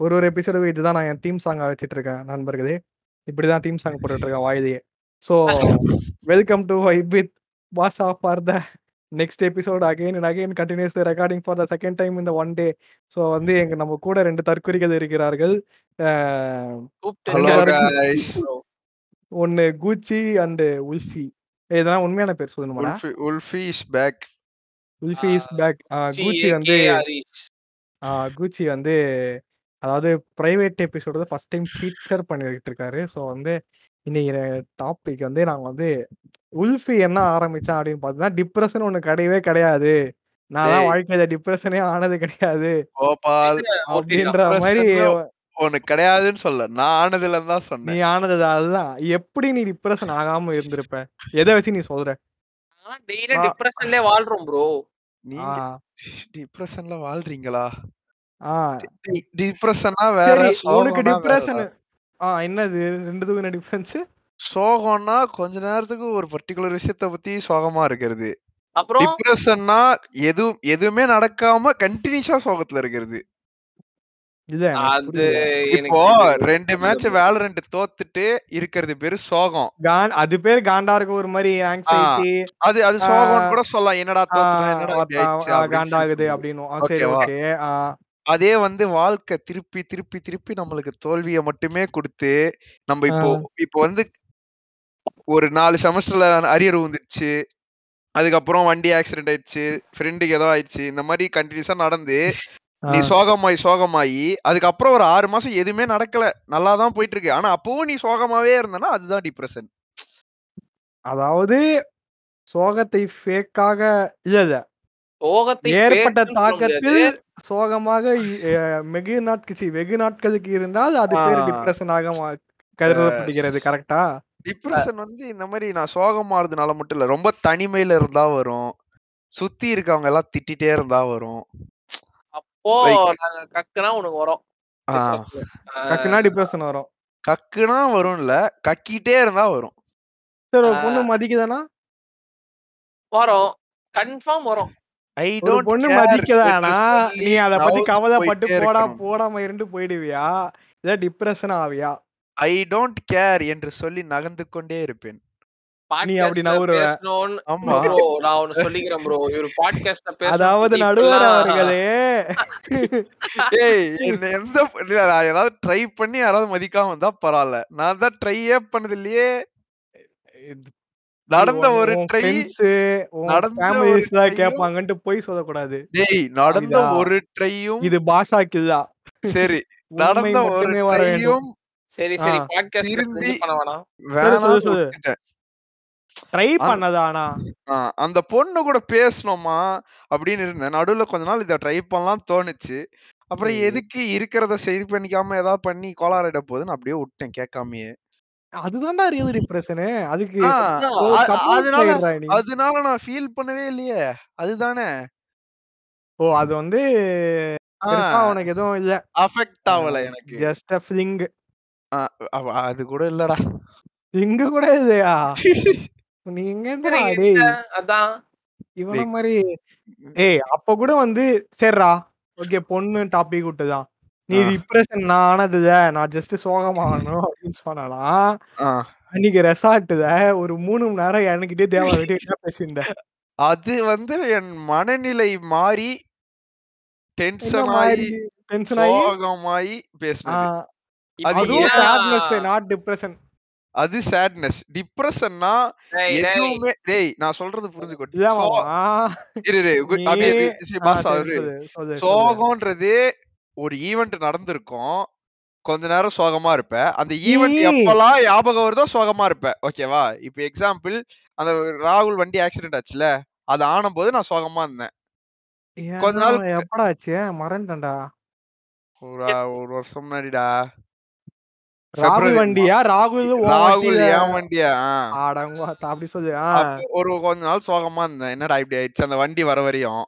ஒரு ஒரு எபிசோடுக்கும் இதுதான் நான் என் தீம் சாங்கா வச்சுட்டு இருக்கேன் நண்பர்களே. இப்படிதான் தீம் சாங் போட்டுட்டு இருக்கேன் வாயிலேயே. So welcome to vibe with Basha for the next episode again and again continues recording for the second time இந்த ஒன் டே. ஸோ வந்து எங்க நம்ம கூட 2 தற்குறிகள் இருக்கிறார்கள். ஒண்ணு கூச்சி அண்ட் உல்ஃபி. இதெல்லாம் உண்மையான பேர் சொல்லணுமாடா? Ulfi Ulfi is back Ulfi is back. கூச்சி வந்து கூச்சி வந்து அதாவது பிரைவேட் எபிசோடு தான் ஃபர்ஸ்ட் டைம் ஃபீச்சர் பண்ணிட்டு இருக்காரு. ஸோ வந்து இன்னைக்கு டாபிக் வந்து நாங்க வந்து உல்ஃபி என்ன ஆரம்பிச்சான் அப்படின்னு பார்த்தீங்கன்னா, டிப்ரஷன் ஒண்ணு கிடையவே கிடையாது. நான்லாம் டேய். வாழ்க்கையில டிப்ரஷனே ஆனது கிடையாது. கோபால் அப்படின்ற டிப்ரஷன்ல உனக்கு கிடையாதுன்னு சொல்ல நான் ஆனதுல தான் நீ சொன்னேன் ஆனது அதுதான். எப்படி நீ டிப்ரஷன் ஆகாம இருந்திருப்ப? எத வச்சு நீ சொல்ற? டெய்லி நான்- டிப்ரஷன்லயே வாழ்றோம் ப்ரோ. ஆ, நீங்க டிப்ரஷன்ல வாழ்றீங்களா ஆ. டிப்ரஷனா வேற சரி உனக்கு சோகம்னா டிப்ரஷன். ஆ என்னது ரெண்டுத்துக்கும் என்ன டிஃபரன்ஸ்? சோகம்னா கொஞ்ச நேரத்துக்கு ஒரு பர்டிகுலர் விஷயத்த பத்தி சோகமா இருக்கிறது அப்புறம் டிப்ரஷன்னா எது எதுவுமே நடக்காம கண்டினியூஸா சோகத்துல இருக்கிறது அது இப்போ ரெண்டு மேட்ச் வேலை ரெண்டு தோத்துட்டு இருக்கிறது பேரு சோகம். அது பேர் காண்டா இருக்க ஒரு மாதிரி ஆங்ஸைட்டி அது அது சோகம்னு கூட சொல்லலாம். என்னடா என்னடா அப்படின்னு சரி? ஓகே அதே வந்து வாழ்க்கை திருப்பி திருப்பி திருப்பி நம்மளுக்கு தோல்வியை மட்டுமே கொடுத்து நம்ம இப்போ இப்போ வந்து ஒரு நாலு செமஸ்டர்ல அரியர் வந்துடுச்சு அதுக்கப்புறம் வண்டி ஆக்சிடென்ட் ஆயிடுச்சு. ஃப்ரெண்டுக்கு ஏதோ ஆயிடுச்சு. இந்த மாதிரி கண்டினியூஸா நடந்து நீ சோகமாயி சோகமாயி அதுக்கப்புறம் ஒரு ஆறு மாசம் எதுவுமே நடக்கல. நல்லா தான் போயிட்டு இருக்கு ஆனா அப்பவும் நீ சோகமாவே இருந்தனா அதுதான் டிப்ரெஷன் அதாவது சோகத்தை ஃபேக்காக இல்ல இல்ல. சோகத்தை ஏற்பட்ட. தாக்கத்தில் சோகமாக வெகு நாட்கள் வெகு நாட்களுக்கு இருந்தால் அது பேர். டிப்ரெஷனாக மா- கருதப்படுகிறது கரெக்டா டிப்ரெஷன் வந்து இந்த மாதிரி நான் சோகமாறதுனால மட்டும் இல்ல ரொம்ப தனிமையில இருந்தா வரும். சுத்தி இருக்கவங்க எல்லாம் திட்டிட்டே இருந்தா வரும். நாங்க கக்குனா உனக்கு வரும். கக்குனா டிப்ரெஷன் வரும். கக்குனா வரும்ல. கக்கிட்டே இருந்தா வரும். சரி. பொண்ணு மதிக்குதானா? வரும். கன்ஃபார்ம் வரும். ஐ டோன்ட் பொண்ணு கேர் மதிக்கலானா நீ அத பத்தி கவலைப்பட்டு போடா. போடாம இருந்து போயிடுவியா? இல்ல டிப்ரெஷன் ஆவியா? ஐ டோன்ட் கேர் என்று சொல்லி நகர்ந்து கொண்டே இருப்பேன். அதாவது நடுவர் அவர்களே. எந்த ஏதாவது ட்ரை பண்ணி யாராவது மதிக்காம வந்தா பரவாயில்ல. நான் தான் ட்ரையே பண்ணது இல்லையே நடந்த ஒரு ட்ரை நடந்த கேட்பாங்கன்ட்டு போய் சொல்லக்கூடாது. டேய் நடந்த? ஒரு ட்ரையும் இது பாஷா கில்லா சரி நடந்த ஒரு ட்ரையும் சரி சரி திரும்பி பண்ண வேணாம் வேணாம் சொல்லு, சொல்லு. விட்டுட்டேன் ட்ரை பண்ணதானா ஆ, அந்த பொண்ணு கூட பேசணுமா அப்படின்னு இருந்தேன். நடுவுல கொஞ்ச நாள் இதை ட்ரை பண்ணலாம் தோணுச்சு. அப்புறம். எதுக்கு இருக்கிறத சரி பண்ணிக்காம ஏதாவது பண்ணி கோளாறிட போகுதுன்னு அப்படியே விட்டேன் கேட்காமயே. அதுதான்டா ரியல் டிப்ரெஷனு அதுக்கு அதனால. அதனால நான் ஃபீல் பண்ணவே இல்லையே. அதுதானே? ஓ அது வந்து உனக்கு எதுவும் இல்ல. அஃபெக்ட் ஆகல எனக்கு. ஜஸ்ட் அ ஃபிளிங் அது கூட இல்லடா. இங்க கூட இல்லையா? நீ எங்க சரி, இருந்துடா டேய். இல்ல, அதான். இவன மாதிரி ஏய் அப்ப கூட வந்து சரிடா ஓகே பொண்ணு டாபிக் விட்டுதான் நீ. டிப்ரெஷன் நான் ஆனதுல நான் ஜஸ்ட் சோகமாகணும் அப்படின்னு சொன்னாலாம் அன்னைக்கு ரெசார்ட்ல ஒரு மூணு மணி நேரம் என்கிட்டே தேவா கிட்டே என்ன பேசியிருந்த. அது வந்து என் மனநிலை மாறி டென்ஷன் ஆகி டென்ஷன் ஆகி சோகமாயி ஏன்? சேட்னஸ் நாட் டிப்ரெஷன் அது சேட்னஸ் டிப்ரெஷன்னா எதுவுமே டேய் நான் சொல்றது புரிஞ்சுக்கோ. சோகம்ன்றது ஒரு ஈவெண்ட் நடந்திருக்கும். கொஞ்ச நேரம் சோகமா இருப்ப. அந்த ஈவெண்ட் எப்பெல்லாம் ஞாபகம் வருதோ சோகமா இருப்ப. ஓகேவா இப்ப எக்ஸாம்பிள் அந்த ராகுல் வண்டி ஆக்சிடென்ட் ஆச்சுல. அது ஆன போது நான் சோகமா இருந்தேன். கொஞ்ச நாள் எப்படா ஆச்சு? மறந்துட்டேன்டா. ஒரு ஒரு வருஷம் முன்னாடிடா. ராகுல் வண்டியா? ராகுல் ராகுல் ஏன் வண்டியா? ஆ. அடங்கோ அப்படி சொல்லு ஒரு கொஞ்ச நாள் சோகமா இருந்தேன். என்னடா இப்படி ஆயிடுச்சு? அந்த வண்டி வர வரையும்.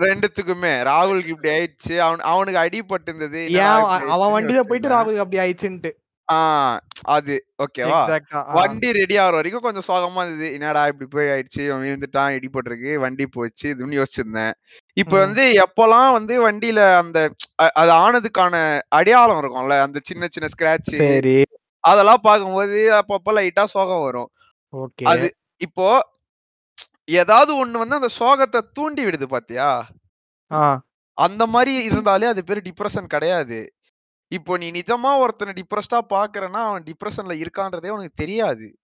ரெண்டுத்துக்குமே. ராகுலுக்கு இப்படி ஆயிடுச்சு. அவன் அவனுக்கு அடிபட்டு இருந்தது ஏன் அவன் அவன் வண்டியில போயிட்டு ராகுல் அப்படி ஆயிடுச்சுன்ட்டு. ஆ அது ஓகேவா? எக்ஸாக்ட்டா வண்டி ரெடி ஆகுற வரைக்கும் கொஞ்சம் சோகமா இருந்தது. என்னடா இப்படி போய் ஆயிடுச்சு? அவன் விழுந்துட்டான் இடி போட்டிருக்கு வண்டி போச்சு இதுன்னு யோசிச்சிருந்தேன். இப்ப. வந்து எப்பெல்லாம் வந்து வண்டியில அந்த அது ஆனதுக்கான அடையாளம் இருக்கும்ல அந்த சின்ன சின்ன ஸ்கிராட்ச் அதெல்லாம் பார்க்கும்போது அப்பப்ப லைட்டா சோகம் வரும். அது இப்போ ஏதாவது ஒண்ணு வந்து அந்த சோகத்தை தூண்டி விடுது பாத்தியா? அந்த மாதிரி இருந்தாலே அது பேரு டிப்ரெஷன் கிடையாது. இப்போ நீ நிஜமா ஒருத்தனை டிப்ரெஸ்டா பாக்குறன்னா அவன் டிப்ரெஷன்ல இருக்கான்றதே உனக்கு தெரியாது.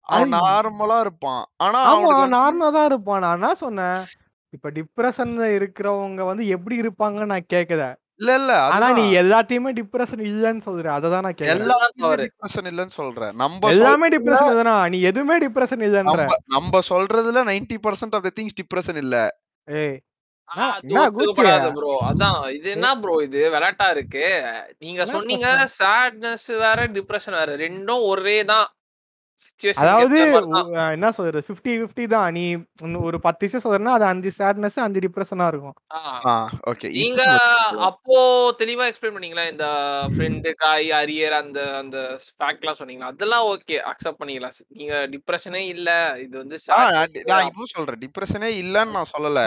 அவன். நார்மலா இருப்பான். ஆனா வந்து- நார்மலா தான் இருப்பான். நான் என்ன சொன்னேன்? இப்ப டிப்ரெஷன்ல இருக்கிறவங்க வந்து எப்படி இருப்பாங்கன்னு நான் கேக்கல. இல்ல இல்ல. ஆனா நீ. எல்லாத்தையுமே டிப்ரெஷன் இல்லன்னு சொல்ற. அததான் நான் கேக்குறேன். எல்லாருமே தவறு. டிப்ரெஷன் இல்லன்னு சொல்றேன் நம்ம எல்லாமே டிப்ரெஷன் இல்லனா நீ எதுவுமே டிப்ரெஷன் இல்லன்ற. நம்ம சொல்றதுல 90% percent of the things depression இல்ல. ஏய் ப்ரோ அதான் இது என்ன ப்ரோ இது? விளையாட்டா இருக்கு? நீங்க சொன்னீங்க? சேட்னஸ் வேற டிப்ரெஷன் வேற. ரெண்டும் ஒரே தான். அதாவது என்ன சொல்றது? 50 50 தான். நீ ஒரு பத்து விஷயம் சொல்றேன்னா அது அஞ்சு சேட்னஸ் அஞ்சு டிப்ரெஷனா இருக்கும். ஆ. ஓகே நீங்க அப்போ தெளிவா எக்ஸ்பிளைன் பண்ணீங்களா? இந்த ஃப்ரெண்டு காய் அரியர் அந்த அந்த ஃபேக்ட்லாம் சொன்னீங்களா? அதெல்லாம் ஓகே அக்செப்ட் பண்ணிக்கலாம். நீங்க டிப்ரெஷனே இல்ல. இது வந்து நான் இப்போ சொல்றேன். டிப்ரெஷனே இல்லன்னு நான் சொல்லல.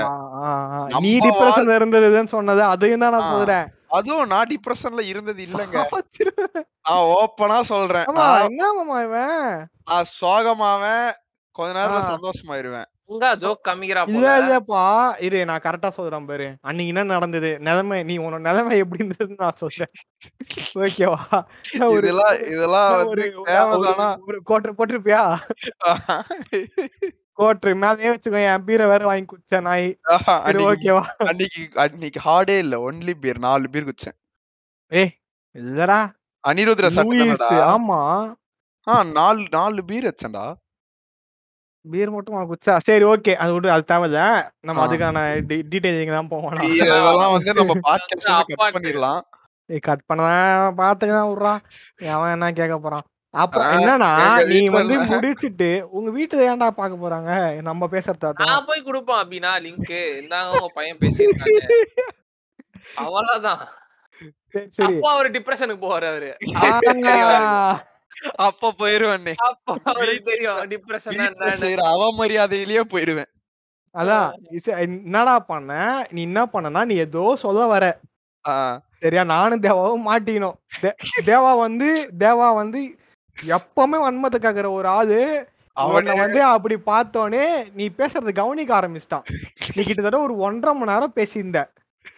நீ டிப்ரெஷன் இருந்ததுன்னு சொன்னது அதையும் தான் நான். சொல்றேன். அதுவும் நான் டிப்ரெஷன்ல இருந்தது இல்லங்க. நான் ஓப்பனா சொல்றேன். என்ன இவன். நான் சோகமாவேன். கொஞ்ச நேரத்துல. சந்தோஷமாயிருவேன். உங்க ஜோக் கம்மிக்கிறா இல்ல இல்லப்பா. இரு நான் கரெக்டா சொல்றேன் பாரு. அன்னைக்கு என்ன நடந்தது? நிலைமை நீ உன்னோட நிலைமை எப்படி இருந்ததுன்னு நான் சொல்றேன். ஓகேவா இதெல்லாம் இதெல்லாம் வந்து தேவைதானா? ஒரு- போட்டிருப்பியா? கோட்ரு மேலேயே வச்சுக்கோ என் பீரை வேற வாங்கி குச்ச நாய். ஓகேவா அன்னைக்கு அன்னைக்கு ஹார்டே இல்ல ஒன்லி பீர் நாலு பீர் குச்சேன் ஏய் இல்லடா. அனிருத்ர லூயிஸ் சட்டை ஆமா. ஆ நாலு நாலு பீர் வச்சேன்டா. பீர் மட்டும் வாங்கி குச்சா சரி ஓகே அது விட்டு அது தேவையில்ல. நம்ம. அதுக்கான டீடைலிங் தான் போவோம். இதெல்லாம் வந்து நம்ம பாட்காஸ்ட்ல கட். பண்ணிடலாம். கட் பண்ண பாத்துக்கலாம் விட்றா. அவன் என்ன கேட்க போறான்? அப்புறம் என்னன்னா நீ வந்து. முடிச்சிட்டு உங்க வீட்டுல ஏன்டா பாக்க போறாங்க? நம்ம பேசுறதா நான் போய் கொடுப்பேன் அப்படின்னா லிங்க். இந்தாங்க உங்க பையன் பேசியிருக்காங்க. அவ்வளவுதான். சரி சரி. அப்போ அவர் டிப்ரெஷனுக்கு போவாரு அவரு. அப்ப போயிருவேன் அப்போ அவருக்கு தெரியும் டிப்ரெஷன் வீட்டுல செய்யற அவமரியாதையிலேயே போயிருவேன். அதான் என்னடா பண்ண? நீ என்ன பண்ணனா நீ ஏதோ சொல்ல வர. சரியா? நானும் தேவாவும் மாட்டிக்கணும். தே- தேவா வந்து தேவா வந்து எப்பவுமே வன்மத்தை கேக்குற ஒரு ஆளு. அவனை வந்து அப்படி பார்த்தோனே நீ பேசுறது கவனிக்க ஆரம்பிச்சிட்டான். நீ கிட்டத்தட்ட ஒரு ஒன்றரை மணி நேரம் பேசியிருந்த.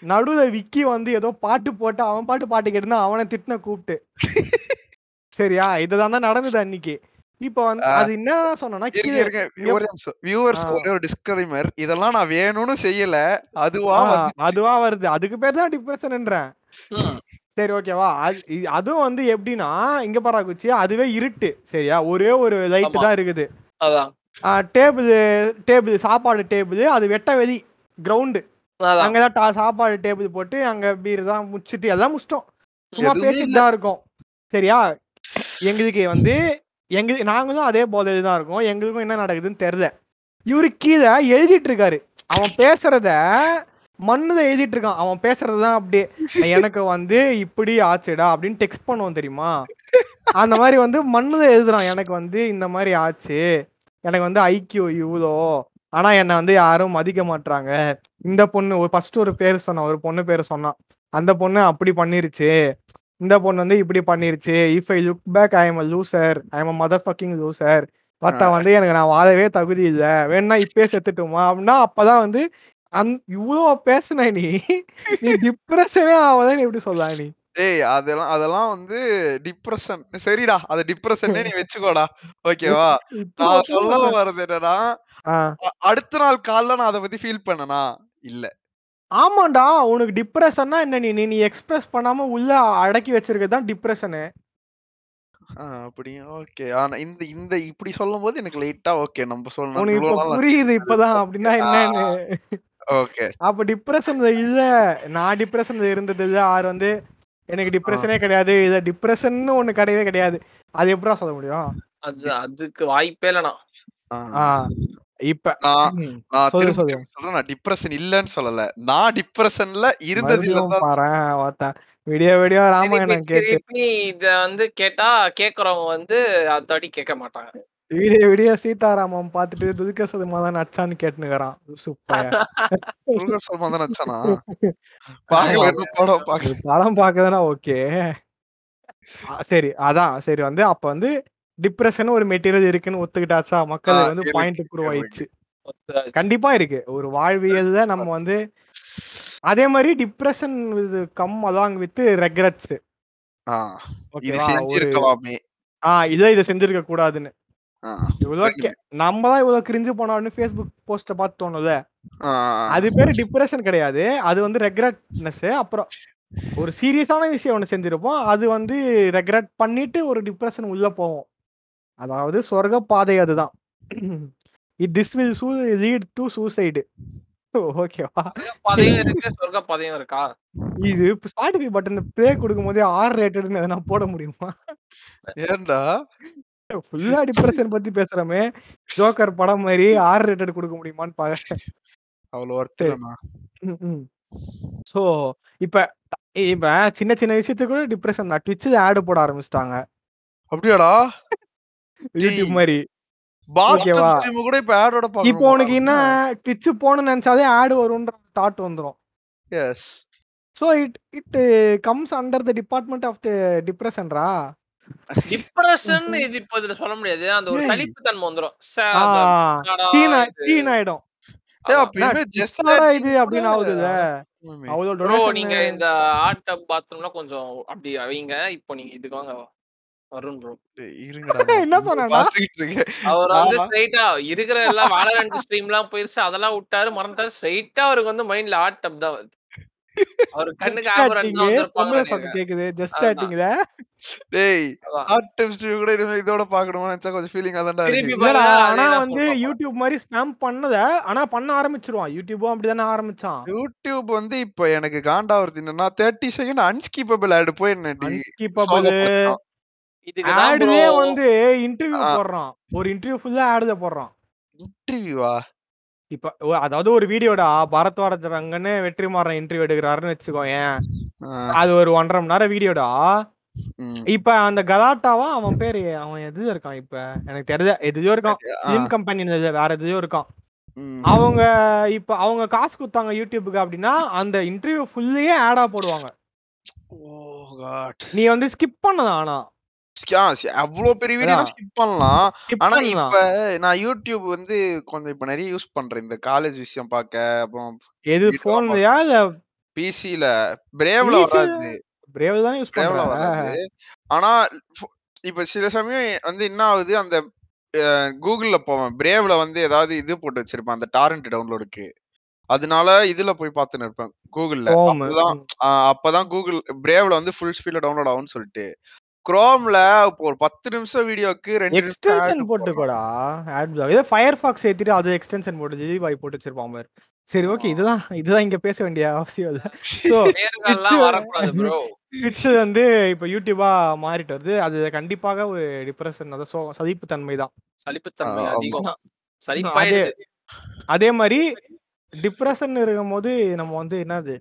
நடுவுல விக்கி வந்து ஏதோ பாட்டு போட்டு அவன் பாட்டு பாட்டு கேட்டு அவனை திட்டின கூப்பிட்டு. சரியா? இதுதான் தான் நடந்தது அன்னைக்கு. இப்ப வந்து. அது என்ன சொன்னா ஒரே டிஸ்கிளைமர் இதெல்லாம் நான் வேணும்னு செய்யல. அதுவா. அதுவா வருது. அதுக்கு பேர் தான் டிப்ரெஷன்ன்றேன் சரி ஓகேவா அது அதுவும் வந்து எப்படின்னா இங்க பாரா குச்சி அதுவே இருட்டு சரியா? ஒரே ஒரு லைட் ஆமா. தான் இருக்குது. டேபிள் டேபிள் சாப்பாடு டேபிள் அது வெட்ட வெளி கிரவுண்டு அங்கதான் சாப்பாடு டேபிள் போட்டு அங்க பீர் தான் முடிச்சிட்டு எல்லாம் முடிச்சிட்டோம். சும்மா பேசிட்டு தான் இருக்கோம். சரியா? எங்களுக்கு வந்து எங்க நாங்களும் அதே போதையில தான் இருக்கோம். எங்களுக்கும் என்ன நடக்குதுன்னு தெரியல. இவரு கீழே எழுதிட்டு இருக்காரு. அவன் பேசுறத மண்ணுல எழுதிட்டு இருக்கான் அவன் பேசுறது தான் அப்படியே எனக்கு வந்து இப்படி ஆச்சுடா அப்படின்னு டெக்ஸ்ட் பண்ணுவோம் தெரியுமா? அந்த மாதிரி வந்து மண்ணுல எழுதுறான். எனக்கு வந்து இந்த மாதிரி ஆச்சு. எனக்கு வந்து ஐக்கியோ இவ்வளோ ஆனா என்னை வந்து யாரும் மதிக்க மாட்றாங்க. இந்த பொண்ணு ஒரு ஃபர்ஸ்ட் ஒரு பேர் சொன்னான். ஒரு பொண்ணு பேர் சொன்னான். அந்த பொண்ணு அப்படி பண்ணிருச்சு. இந்த பொண்ணு வந்து இப்படி பண்ணிருச்சு. If I look back I am loser I am motherfucking loser பார்த்தா வந்து எனக்கு நான் வாழவே தகுதி இல்லை. வேணா இப்பயே செத்துட்டுமா? அப்படின்னா அப்பதான் வந்து அந் இவ்வளோ பேசுன நீ. நீ டிப்ரெஷனே ஆவதான் எப்படி சொல்லலாம் நீ? ஏய் அதெல்லாம் அதெல்லாம் வந்து டிப்ரெஷன் சரிடா அது டிப்ரெஷனே நீ வச்சுக்கோடா. ஓகேவா நான் சொல்ல. வர்றது என்னன்னா அடுத்த நாள் காலைல நான் அதை பத்தி ஃபீல் பண்ணனா? இல்ல. ஆமாண்டா உனக்கு டிப்ரெஷன்னா என்ன நீ? நீ எக்ஸ்பிரஸ் பண்ணாம உள்ள அடக்கி வச்சிருக்கிறது தான் டிப்ரெஷனு ஆ, அப்படி ஓகே ஆனா இந்த இந்த இப்படி சொல்லும் போது எனக்கு லைட்டா ஓகே நம்ம சொல்லணும் புரியுது இப்பதான் அப்படின்னா என்னன்னு. ஓகே. அப்ப டிப்ரெஷன்ல இல்ல. நான் டிப்ரெஷன்ல இருந்தது இல்ல. ஆறு வந்து எனக்கு டிப்ரெஷனே கிடையாது. இத டிப்ரெஷன் ஒண்ணு கிடையவே கிடையாது. அது எப்படிடா சொல்ல முடியும்? அது அதுக்கு வாய்ப்பே இல்லைண்ணா ஆ. இப்ப நான் டிப்ரஷன் இல்லன்னு சொல்லல. நான் டிப்ரஷன்ல இருந்தது விடிய விடிய ராமாயணம் கேட்டு. இத வந்து கேட்டா கேக்குறவங்க வந்து அத்தாடி கேட்க மாட்டாங்க. விடிய விடிய சீதாராமம் பார்த்துட்டு துல்கர் சல்மான் நச்சான்னு கேட்டுனுக்குறான். சூப்பர். துல்கர் சல்மான் தான் நச்சானா படம் படம் பார்க்கறதுனா ஓகே. சரி அதான் சரி வந்து அப்ப வந்து டிப்ரெஷன் ஒரு மெட்டீரியல் இருக்குன்னு ஒத்துக்கிட்டாச்சா? மக்கள் வந்து பாயிண்ட். ப்ரூவ் ஆயிடுச்சு. கண்டிப்பா இருக்கு. ஒரு வாழ்வியல்ல நம்ம வந்து அதே மாதிரி டிப்ரெஷன் இது கம் அலாங் வித் ரெக்ரெட்ஸ் ஆ, இது செஞ்சிருக்கலாமே. ஆ இதை இதை செஞ்சிருக்க கூடாதுன்னு இவ்வளோ நம்ம தான் இவ்வளவு கிரிஞ்சு போனாலும் ஃபேஸ்புக் போஸ்ட பார்த்து தோணும்ல அது பேரு டிப்ரெஷன் கிடையாது. அது வந்து ரெக்ரெட்னஸ் அப்புறம் ஒரு சீரியஸான விஷயம் ஒன்று செஞ்சிருப்போம். அது வந்து ரெக்ரெட் பண்ணிட்டு ஒரு டிப்ரெஷன் உள்ள போவோம். அதாவது சொர்க்க பாதை அதுதான். இட் திஸ் வில் சூ லீட் டு சூசைடு ஓகேவா சொர்க்க பாதையும் இருக்கு சொர்க்க பாதையும் இருக்கா? இது ஸ்பாட்டிஃபை பட்டன் ப்ளே கொடுக்கும் போதே ஆர் ரேட்டட்னு எதனா போட முடியுமா? ஏன்டா? ஃபுல்லா டிப்ரெஷன் பத்தி பேசுறோமே. ஜோக்கர் படம் மாதிரி ஆர் ரேட்டட் கொடுக்க முடியுமான்னு பாக்க அவ்வளவு ஒர்த் ஸோ இப்ப இப்ப சின்ன சின்ன விஷயத்துக்கு கூட டிப்ரெஷன் தான் ட்விட்ச் ஆடு போட ஆரம்பிச்சிட்டாங்க. அப்படியாடா? யூடியூப் மாதிரி கூட இப்ப ஆடோட இப்போ உனக்கு என்ன? ட்விட்ச் போகணும்னு நினைச்சாலே ஆடு வரும்ன்ற தாட் வந்துரும். Yes so it it comes under the department of the டிப்ரெஷன்ரா depression இது இப்ப இதுல சொல்ல முடியாது. அந்த ஒரு. சலிப்பு தன்மை வந்துரும். ச- அந்த என்னடா சீனா ஆயிடும் இது அப்படின்னு ஆகுதுல்ல ப்ரோ நீங்க இந்த ஆர்ட் டப் பாத்ரூம்லாம் கொஞ்சம் அப்படி வைங்க இப்போ நீங்க இதுக்கு வாங்க. வருண் ப்ரோ. என்ன இருக்கேன். அவர் வந்து. ஸ்ட்ரைட்டா இருக்கிற எல்லாம் வேலரண்ட் ஸ்ட்ரீம்லாம் போயிருச்சு. அதெல்லாம் விட்டாரு மறந்துட்டாரு. ஸ்ட்ரைட்டா அவருக்கு வந்து மைண்ட்ல ஆர்ட் டப் தான் வருது. அவர் கண்ணுக்கு ஆபரன் தான் வந்திருப்பாங்க. கேக்குது. ஜஸ்ட் அதான். சாட்டிங்ல டேய் ஸ்ட்ரீம் கூட இதோட பாக்கணுமா நினைச்சா கொஞ்சம் ஃபீலிங்கா தான்டா ஆனா வந்து. யூடியூப் மாதிரி ஸ்பேம் பண்ணத ஆனா பண்ண ஆரம்பிச்சிருவான். யூடியூபும் அப்படிதானே ஆரம்பிச்சான். யூடியூப் வந்து இப்ப எனக்கு காண்டாவது என்னன்னா தேர்ட்டி செகண்ட் அன்ஸ்கீப்பபிள் ஆடு போய் என்ன ஆடுலயே வந்து இன்டர்வியூ. போடுறான். ஒரு இன்டர்வியூ ஃபுல்லா ஆடுல போடுறான். இன்டர்வியூவா இப்ப அதாவது ஒரு வீடியோடா பரத் ரங்கன்னு வெற்றி மாறன் இன்டர்வியூ எடுக்கிறாருன்னு வச்சுக்கோ ஏன் அது ஒரு ஒன்றரை மணி நேரம் வீடியோடா இப்ப அந்த கலாட்டாவா அவன் பேரு அவன் எதுல இருக்கான் இப்ப. எனக்கு தெரியல எதுலயோ இருக்கான். ஃபிலிம் கம்பெனில வேற எதுலயோ இருக்கான். அவங்க இப்ப அவங்க காசு கொடுத்தாங்க யூடியூபுக்கு அப்படின்னா அந்த இன்டர்வியூ ஃபுல்லையே ஆடா போடுவாங்க. நீ வந்து ஸ்கிப் பண்ணலாம் ஆனா. அவ்வளவு பெரிய வீடியோ. ஸ்கிப் பண்ணலாம். ஆனா. இப்ப நான் யூடியூப் வந்து கொஞ்சம் இப்ப நிறைய யூஸ் பண்றேன். இந்த காலேஜ் விஷயம் பார்க்க அப்புறம் எது போன்லயா இல்ல பிசில பிரேவ்ல வராது. பிரேவ் தான் யூஸ் பிரேவ்ல வராது. ஆனா இப்ப சில சமயம் வந்து என்ன ஆகுது அந்த கூகுள்ல போவேன். பிரேவ்ல வந்து ஏதாவது இது போட்டு வச்சிருப்பேன் அந்த டாரண்ட் டவுன்லோடுக்கு. அதனால இதுல போய் பார்த்துன்னு இருப்பேன் கூகுள்ல. அப்பதான் அப்பதான் கூகுள் பிரேவ்ல வந்து ஃபுல் ஸ்பீட்ல டவுன்லோட் ஆகும்னு சொல்லிட்டு. குரோம்ல இப்போ ஒரு பத்து நிமிஷம் வீடியோக்கு ரெண்டு எக்ஸ்டென்ஷன் ad போட்டுக்கோடா ஆட் இதே ஃபயர் ஃபாக்ஸ் ஏத்திட்டு அது எக்ஸ்டென்ஷன் போட்டு ஜிஜி பாய் போட்டு வச்சிருப்பான் சரி ஓகே இதுதான் இதுதான் இங்க பேச வேண்டிய அவசியம் இல்ல. ட்விட்ச் வந்து இப்ப யூடியூபா மாறிட்டு வருது. அது கண்டிப்பாக ஒரு டிப்ரெஷன் அதாவது சோ- சலிப்பு தன்மை தான் ஆமா. அதிகம். அதே அதே மாதிரி டிப்ரெஷன் இருக்கும் போது நம்ம வந்து என்னது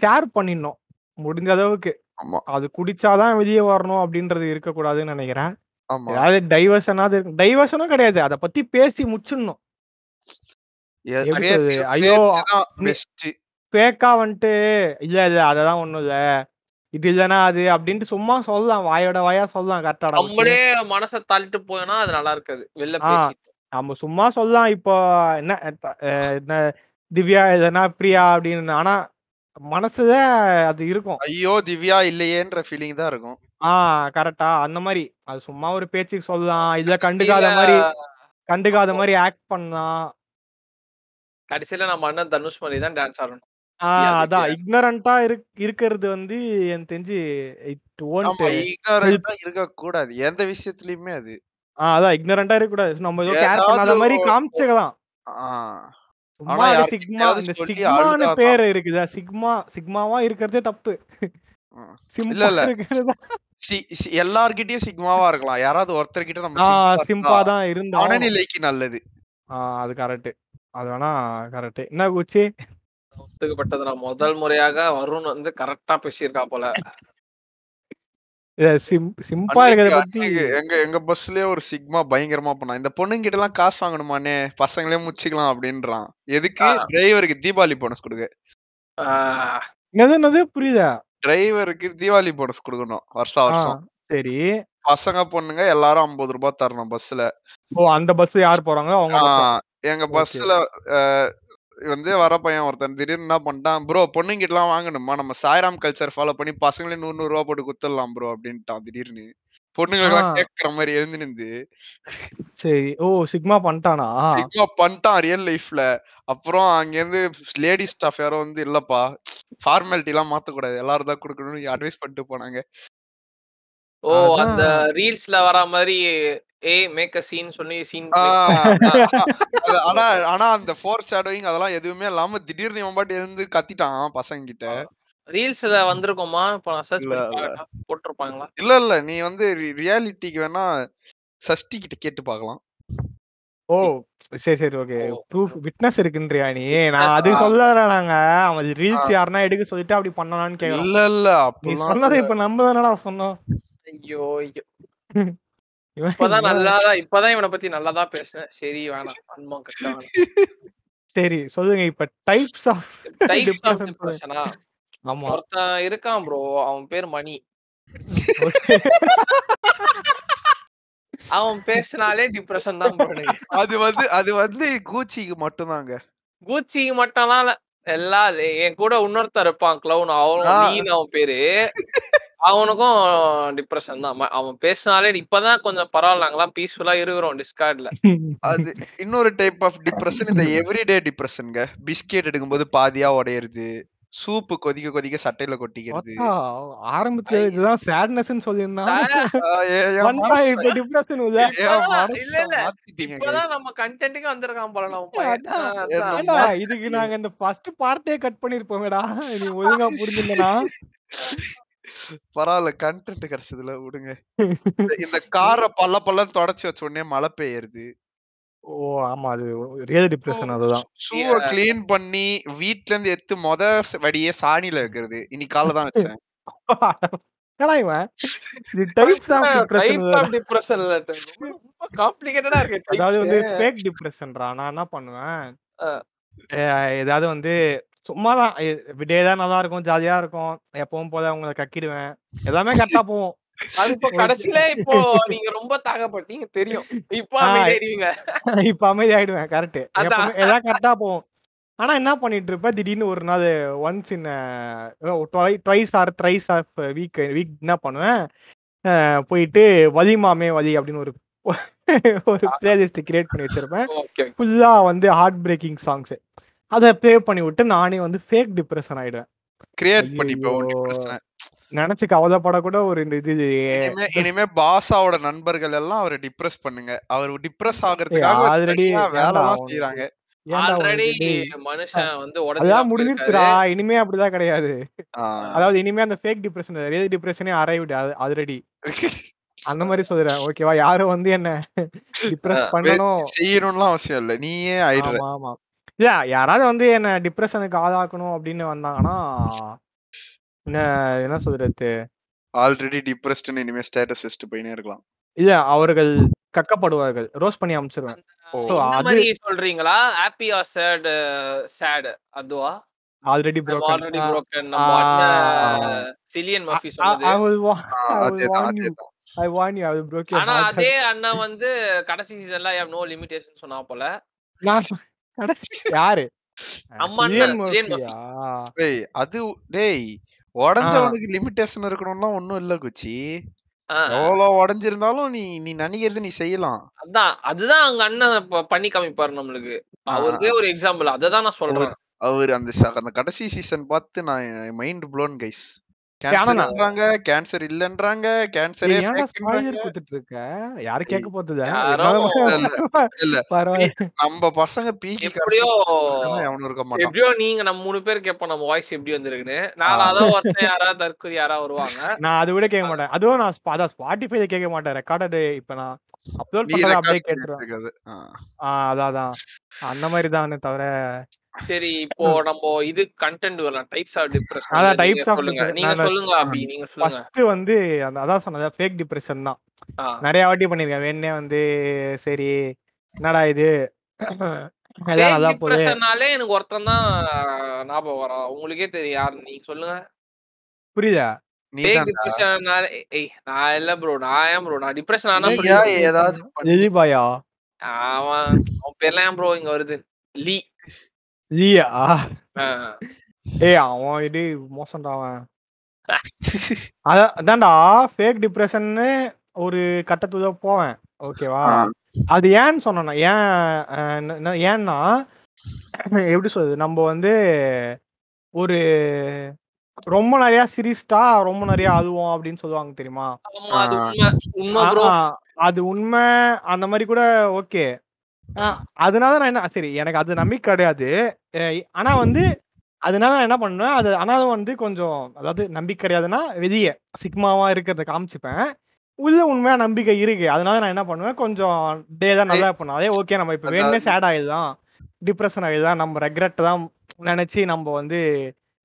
ஷேர் பண்ணிடணும். முடிஞ்ச அளவுக்கு. ஆமா. அது குடிச்சாதான் வெளியே வரணும் அப்படின்றது இருக்கக்கூடாதுன்னு நினைக்கிறேன். ஆமா. ஏதாவது டைவர்ஷனாவது டைவர்ஷனும் கிடையாது. அதை பத்தி பேசி முச்சிடணும்? ஐயோ. ஃபேக்கா வந்துட்டு இல்ல இல்ல அதெல்லாம் ஒண்ணும் இல்ல. இது இல்லைன்னா அது அப்படின்ட்டு சும்மா சொல்லலாம். வாயோட வாயா சொல்லலாம் கரெக்டாடா நம்மளே மனசை தள்ளிட்டு போனா அது நல்லா இருக்காது. வெளில நம்ம சும்மா சொல்லலாம். இப்போ என்ன திவ்யா எதனா பிரியா அப்படின்னு. ஆனா மனசுல அது இருக்கும். ஐயோ திவ்யா இல்லையேன்ற ஃபீலிங் தான் இருக்கும். ஆ கரெக்டா அந்த மாதிரி. அது சும்மா ஒரு பேச்சுக்கு சொல்லலாம். இல்ல கண்டுக்காத மாதிரி கண்டுக்காத மாதிரி ஆக்ட் பண்ணலாம். கடைசியில நம்ம அண்ணன் தனுஷ் மாதிரி தான் டான்ஸ் ஆடணும். ஆ அதான் yeah. இக்னரண்டா இருக்கிறது வந்து எனக்கு தெரிஞ்சு இட் ஓன்ட் ஆமா இருக்க கூடாது எந்த விஷயத்துலயுமே அது ஆ அதான் இக்னரண்டா இருக்க கூடாது நம்ம ஏதோ கேர் ஏதாவது பண்ணாத மாதிரி ஒரு- காமிச்சுக்கலாம் ஆ, சும்மா யார்கிட்டயாவது சிக்மா இந்த சொல்லி சிக்மான்னு அழுதாதான். பேர் இருக்குதா சிக்மா சிக்மாவா இருக்கிறதே தப்பு. சிம்பா இல்ல. இருக்கிறது சி- சி- எல்லார்கிட்டயும் சிக்மாவா இருக்கலாம் யாராவது ஒருத்தர் கிட்ட நம்ம ஆ சிம்பா சிம்பா இருந்தா தான் இருந்தா மனநிலைக்கு நல்லது ஆ அது கரெக்ட். அது வேணா கரெக்ட். என்ன குச்சி? ஒத்துக்கப்பட்டதுடா. முதல் முறையாக வருண் வந்து கரெக்ட்டா பேசியிருக்கா போல. சிம்பா எங்க எங்க பஸ்லயே ஒரு சிக்மா பயங்கரமா பண்ணான். இந்த பொண்ணுங்கிட்ட எல்லாம் காசு வாங்கணுமாண்ணே, பசங்களே முடிச்சுக்கலாம் அப்படின்றான். எதுக்கு? டிரைவருக்கு தீபாவளி போனஸ் குடுக்க. என்னது என்னது? புரியல. டிரைவருக்கு தீபாவளி போனஸ் குடுக்கணும். வருஷா ஆ வருஷம். சரி. பசங்க, பொண்ணுங்க எல்லாரும் ரூ. 50 தரணும் பஸ்ல. ஓ! அந்த பஸ் யார் போறாங்களோ அவங்க. எங்க. பஸ்ல வந்து வர பையன் ஒருத்தன் திடீர்னு என்ன பண்ணிட்டான், "ப்ரோ பொண்ணுங்கிட்டலாம் வாங்கணுமா? நம்ம சாய்ராம் கல்ச்சர் ஃபாலோ பண்ணி பசங்களே ரூ. 100 போட்டு குடுத்துடலாம் ப்ரோ" அப்படின்ட்டான் திடீர்னு. பொண்ணுங்களுக்கெல்லாம் கேட்கிற மாரி எழுந்து நிந்து. சரி. ஓ! சிக்மா பண்ணிட்டானா? சிக்மா பண்ணிட்டான் ரியல் லைஃப்ல. அப்புறம் அங்கேருந்து லேடி ஸ்டாஃப் யாரோ வந்து, "இல்லப்பா ஃபார்மாலிட்டிலாம் மாத்தக்கூடாது. எல்லாரும் தான் குடுக்கணும்னு" அட்வைஸ் பண்ணிட்டு போனாங்க. ஓ! அந்த. ரீல்ஸ்ல வரா மாரி ஏய் மேக் அ சீன் சொல்லி சீன்? அது ஆனா ஆனா அந்த ஃபோர் ஷேடோயிங் அதெல்லாம் எதுவுமே இல்லாம திடீர்னு இவன் பாட்டு எழுந்து கத்திட்டான் பசங்ககிட்ட. ஆ. ரீல்ஸ்ல வந்திருக்குமா? இப்ப நான் சர்ச்? போட்டுருப்பாங்களா? இல்ல, இல்ல. நீ வந்து ரியாலிட்டிக்கு வேணா சஷ்டி கிட்ட கேட்டு பார்க்கலாம். ஓ! சரி, சரி. ஓகே. ப்ரூஃப் விட்னஸ் இருக்குன்றியா நீ? நான் ஆ. சொல்லல நாங்க. அவன். ரீல்ஸ் யாருன்னா எடுக்க சொல்லிட்டு அப்படி பண்ணலான்னு கேட்கிறோம். இல்ல, இல்ல. நீ அப்படிலாம் சொன்னத. இப்ப நம்ம தானடா சொன்னோம். ஐயோ! ஐயோ! இப்பதான் இவன் நல்லா தான் இப்பதான் இவன பத்தி நல்லா தான் பேசினேன். சரி வேணாம். அன்மம் கட்ட. சரி சொல்லுங்க இப்ப types of types of depression? ஆமா. ஒருத்தன் இருக்கான் ப்ரோ. அவன் பேரு மணி. அவன் பேசினாலே டிப்ரஷன் தான். அது வந்து அது வந்து கூச்சிக்கு மட்டும் தாங்க. கூச்சிக்கு மட்டும்லாம் இல்ல. எல்லா என் கூட இன்னொருத்தன் இருப்பான் க்ளவுன். லீன்னு அவன் பேரு. அவனுக்கும் டிப்ரஷன் தான். அவன் பேசினாலே இப்பதான் கொஞ்சம் பரவால்ல. நாங்கலாம் பீஸ்ஃபுல்லா இருக்கிறோம் டிஸ்கார்ட்ல. அது இன்னொரு டைப் ஆஃப் டிப்ரஷன் இந்த எவ்ரிடே டிப்ரஷன்ங்க. பிஸ்கட் எடுக்கும்போது பாதியா உடையறது. சூப்பு கொதிக்க கொதிக்க சட்டையில கொட்டிக்கிறது. ஆரம்பத்துல இதுதான் சேட்னஸ்ன்னு சொல்லியிருந்தான். இதுக்கு நாங்க இந்த ஃபர்ஸ்ட் பார்ட்டே கட் பண்ணிருப்போமேடா. நீ ஒழுங்கா புரிஞ்சிருந்தனா. பரவால்ல கன்டென்ட் கிடைச்சதுல விடுங்க. இந்த கார பல்ல பல்லன்னு தொடச்சு வச்ச உடனே மழை பெய்யறது. ஓ! ஆமா. அது ரியல் டிப்ரஷன் அதுதான். ஷூவ கிளீன் பண்ணி வீட்ல இருந்து எடுத்து மொத வடியே சாணியில வைக்கிறது. இன்னைக்கு காலைல தான் வச்சேன். என்னடா இவன்? இது டைப்ஸ் ஆஃப் டிப்ரஷன் டைப் வேற. ஆஃப் டிப்ரஷன் இல்ல. ரொம்ப ரொம்ப காம்ப்ளிகேட்டடா இருக்கு அதாவது வந்து டைப்ஸ். ஃபேக் டிப்ரஷன்டா. நான் என்ன பண்ணுவேன், ஏதாவது வந்து சும்மா தான் எ டே தான் நல்லா இருக்கும், ஜாலியா இருக்கும். எப்பவும் போல அவங்கள கக்கிடுவேன். எல்லாமே கரெக்ட்டா போகும். அது இப்போ. கடைசியில இப்போ நீங்க ரொம்ப தாகப்பட்டீங்க தெரியும். இப்போ. அமைதியாயிடுவீங்க. இப்ப அமைதியாயிடுவேன். கரெக்ட். எல்லாம் கரெக்ட்டா போகும். ஆனா என்ன பண்ணிட்டு இருப்பேன், திடீர்னு ஒரு நாள் once in twice or thrice of week week என்ன பண்ணுவேன், போயிட்டு "வலி மாமே வலி" அப்படின்னு ஒரு ஒரு பிளேலிஸ்ட் கிரியேட் பண்ணி வச்சிருப்பேன். ஃபுல்லா வந்து ஹார்ட் பிரேக்கிங் சாங்ஸ். அத ப்ளே பண்ணி விட்டு நானே வந்து ஃபேக் டிப்ரஷன் ஆயிடுவேன். கிரியேட் பண்ணிப்ப ஐயய்யோ! உன் டிப்ரஷன. நெனச்சு கவலைப்பட கூட ஒரு இந்த இது. இனிமே பாஸாவோட நண்பர்கள் எல்லாம் அவர டிப்ரஸ் பண்ணுங்க. அவர் டிப்ரஸ் ஆகுறதுக்காக ஆல்ரெடி போயிருக்காரு. முடிஞ்சிருச்சுடா. இனிமே அப்படிதான் கிடையாது. அதாவது இனிமே அந்த ஃபேக் டிப்ரஷன் ரியல் டிப்ரஷனே அரைவ்ட் ஆல்ரெடி. அந்த மாரி சொல்றேன். ஓகேவா? யாரும் வந்து என்ன டிப்ரஸ். பண்ணணும். செய்யணும்லாம் அவசியம் இல்ல. நீயே ஆயிடுற. ஆமா. இல்ல யாராவது வந்து என்ன டிப்ரஷனுக்கு ஆளாக்கணும் அப்படின்னு வந்தாங்கன்னா, என்ன என்ன சொல்றது? ஆல்ரெடி டிப்ரஸ்ட்ன்னு இனிமே ஸ்டேட்டஸ் வச்சுட்டு போயினே இருக்கலாம். இல்ல அவர்கள் கக்கப்படுவார்கள். ரோஸ்ட் பண்ணி அனுப்பிச்சுருவேன். ஓ! சோ அது சொல்றீங்களா? ஹேப்பி ஆர் சேட் சேட் அதுவா? Already broken. ஆல்ரெடி புரோக்கன் நம்ம சிலியன் I மர்ஃபி சொன்னது. I warn you. I will break your ஆனா. அதே அண்ணன் வந்து கடைசி சீசன்ல ஐ ஹேவ் நோ லிமிட்டேஷன் சொன்னா போல. யாரு? அது டேய். உடைஞ்சவனுக்கு லிமிட்டேஷன் இருக்கணும்லாம் ஒண்ணும் இல்ல குச்சி. ஆ, ஆ. எவ்வளோ உடைஞ்சிருந்தாலும் நீ நீ நடிக்கிறது நீ செய்யலாம். அதான். அதுதான் அங்க அண்ணன் பண்ணி காமிப்பாரு நம்மளுக்கு. அவருக்கே ஒரு எக்ஸாம்பிள். அததான் நான் அவரு சொல்றேன். அவரு அந்த அந்த கடைசி சீசன் பார்த்து நான் மைண்ட் ப்ளோன் கைஸ். ஆனா கேன்சர் இல்லன்றாங்க, கேன்சர் குடுத்துட்டு இருக்க? யாரும் ஏய் கேட்க போறதில்ல. யாரும் இருந்தாலும் இல்ல. நம்ம பசங்க பீக்கி எப்படியோ கடைசி எவனும் இருக்க மாட்டான். எப்படியோ நீங்க நம்ம 3 பேர் கேட்போம் நம்ம வாய்ஸ் எப்படி வந்திருக்குன்னு. நாலாவதா ஒருத்தன் யாராவது தற்குறி யாராவது வருவாங்க. நான் அது கூட கேட்க மாட்டேன். அதுவும் நான் அதான் Spotifyல கேட்க மாட்டேன். ரெக்கார்டட் இப்ப நான் அப்லோட் பண்றத அப்படியே பண்ணி கேட்டுருவேன் அதான் அதான் அந்த மாதிரி தானே தவிர சரி இப்போ நம்ம இது கண்டென்ட் வரலாம். டைப்ஸ் ஆஃப் டிப்ரெஷன் அதான் types of சொல்லுங்க. நீங்க சொல்லுங்க அபி. நீங்க சொல்லுங்க. ஃபர்ஸ்ட் வந்து அந்த அதான் சொன்னது ஃபேக் டிப்ரெஷன் தான். நிறைய வாட்டி பண்ணிருக்கேன் வேணே வந்து சரி என்னடா இது? depressionனாலே எனக்கு ஒருத்தன் தான் ஞாபகம் வரான். உங்களுக்கே தெரியும். யாரு நீங்க சொல்லுங்க. புரியுதா? நான் இல்ல ப்ரோ நான் ஏன் ப்ரோ நான் டிப்ரெஷன் ஆனா ஏதாவது அவன் அவன் பேர்லாம் ஏன் ப்ரோ இங்க வருது? லீ. லியா ஆ. ஏய் அவன் இது மோசம்டா அவன் அதான் அதான்டா ஃபேக் டிப்ரெஷன்னு ஒரு கட்டத்துல போவேன். ஓகேவா. அது ஏன்னு சொன்னா ஏன் ஏன்னா எப்படி சொல்றது? நம்ம வந்து ஒரு ரொம்ப நிறைய சிரிஸ்டா ரொம்ப நிறைய அழுவோம் அப்படின்னு சொல்லுவாங்க தெரியுமா? அது உண்மை அந்த மாதிரி கூட ஓகே அதனால நான் என்ன சரி எனக்கு அது நம்பிக்கை கிடையாது. ஆனா வந்து அதனால நான் என்ன பண்ணுவேன் அது ஆனாலும் வந்து கொஞ்சம் அதாவது நம்பிக்கை கிடையாதுன்னா வெளியே சிக்மாவா இருக்கிறத காமிச்சுப்பேன். உள்ள உண்மையா நம்பிக்கை இருக்கு. அதனால நான் என்ன பண்ணுவேன் கொஞ்சம் டே தான் நல்லா பண்ணும் அதே ஓகே நம்ம இப்ப வேணுமே சேட் ஆயிடுதான் டிப்ரெஷன் ஆயிடுதான் நம்ம ரெக்ரெட் தான் நினைச்சு நம்ம வந்து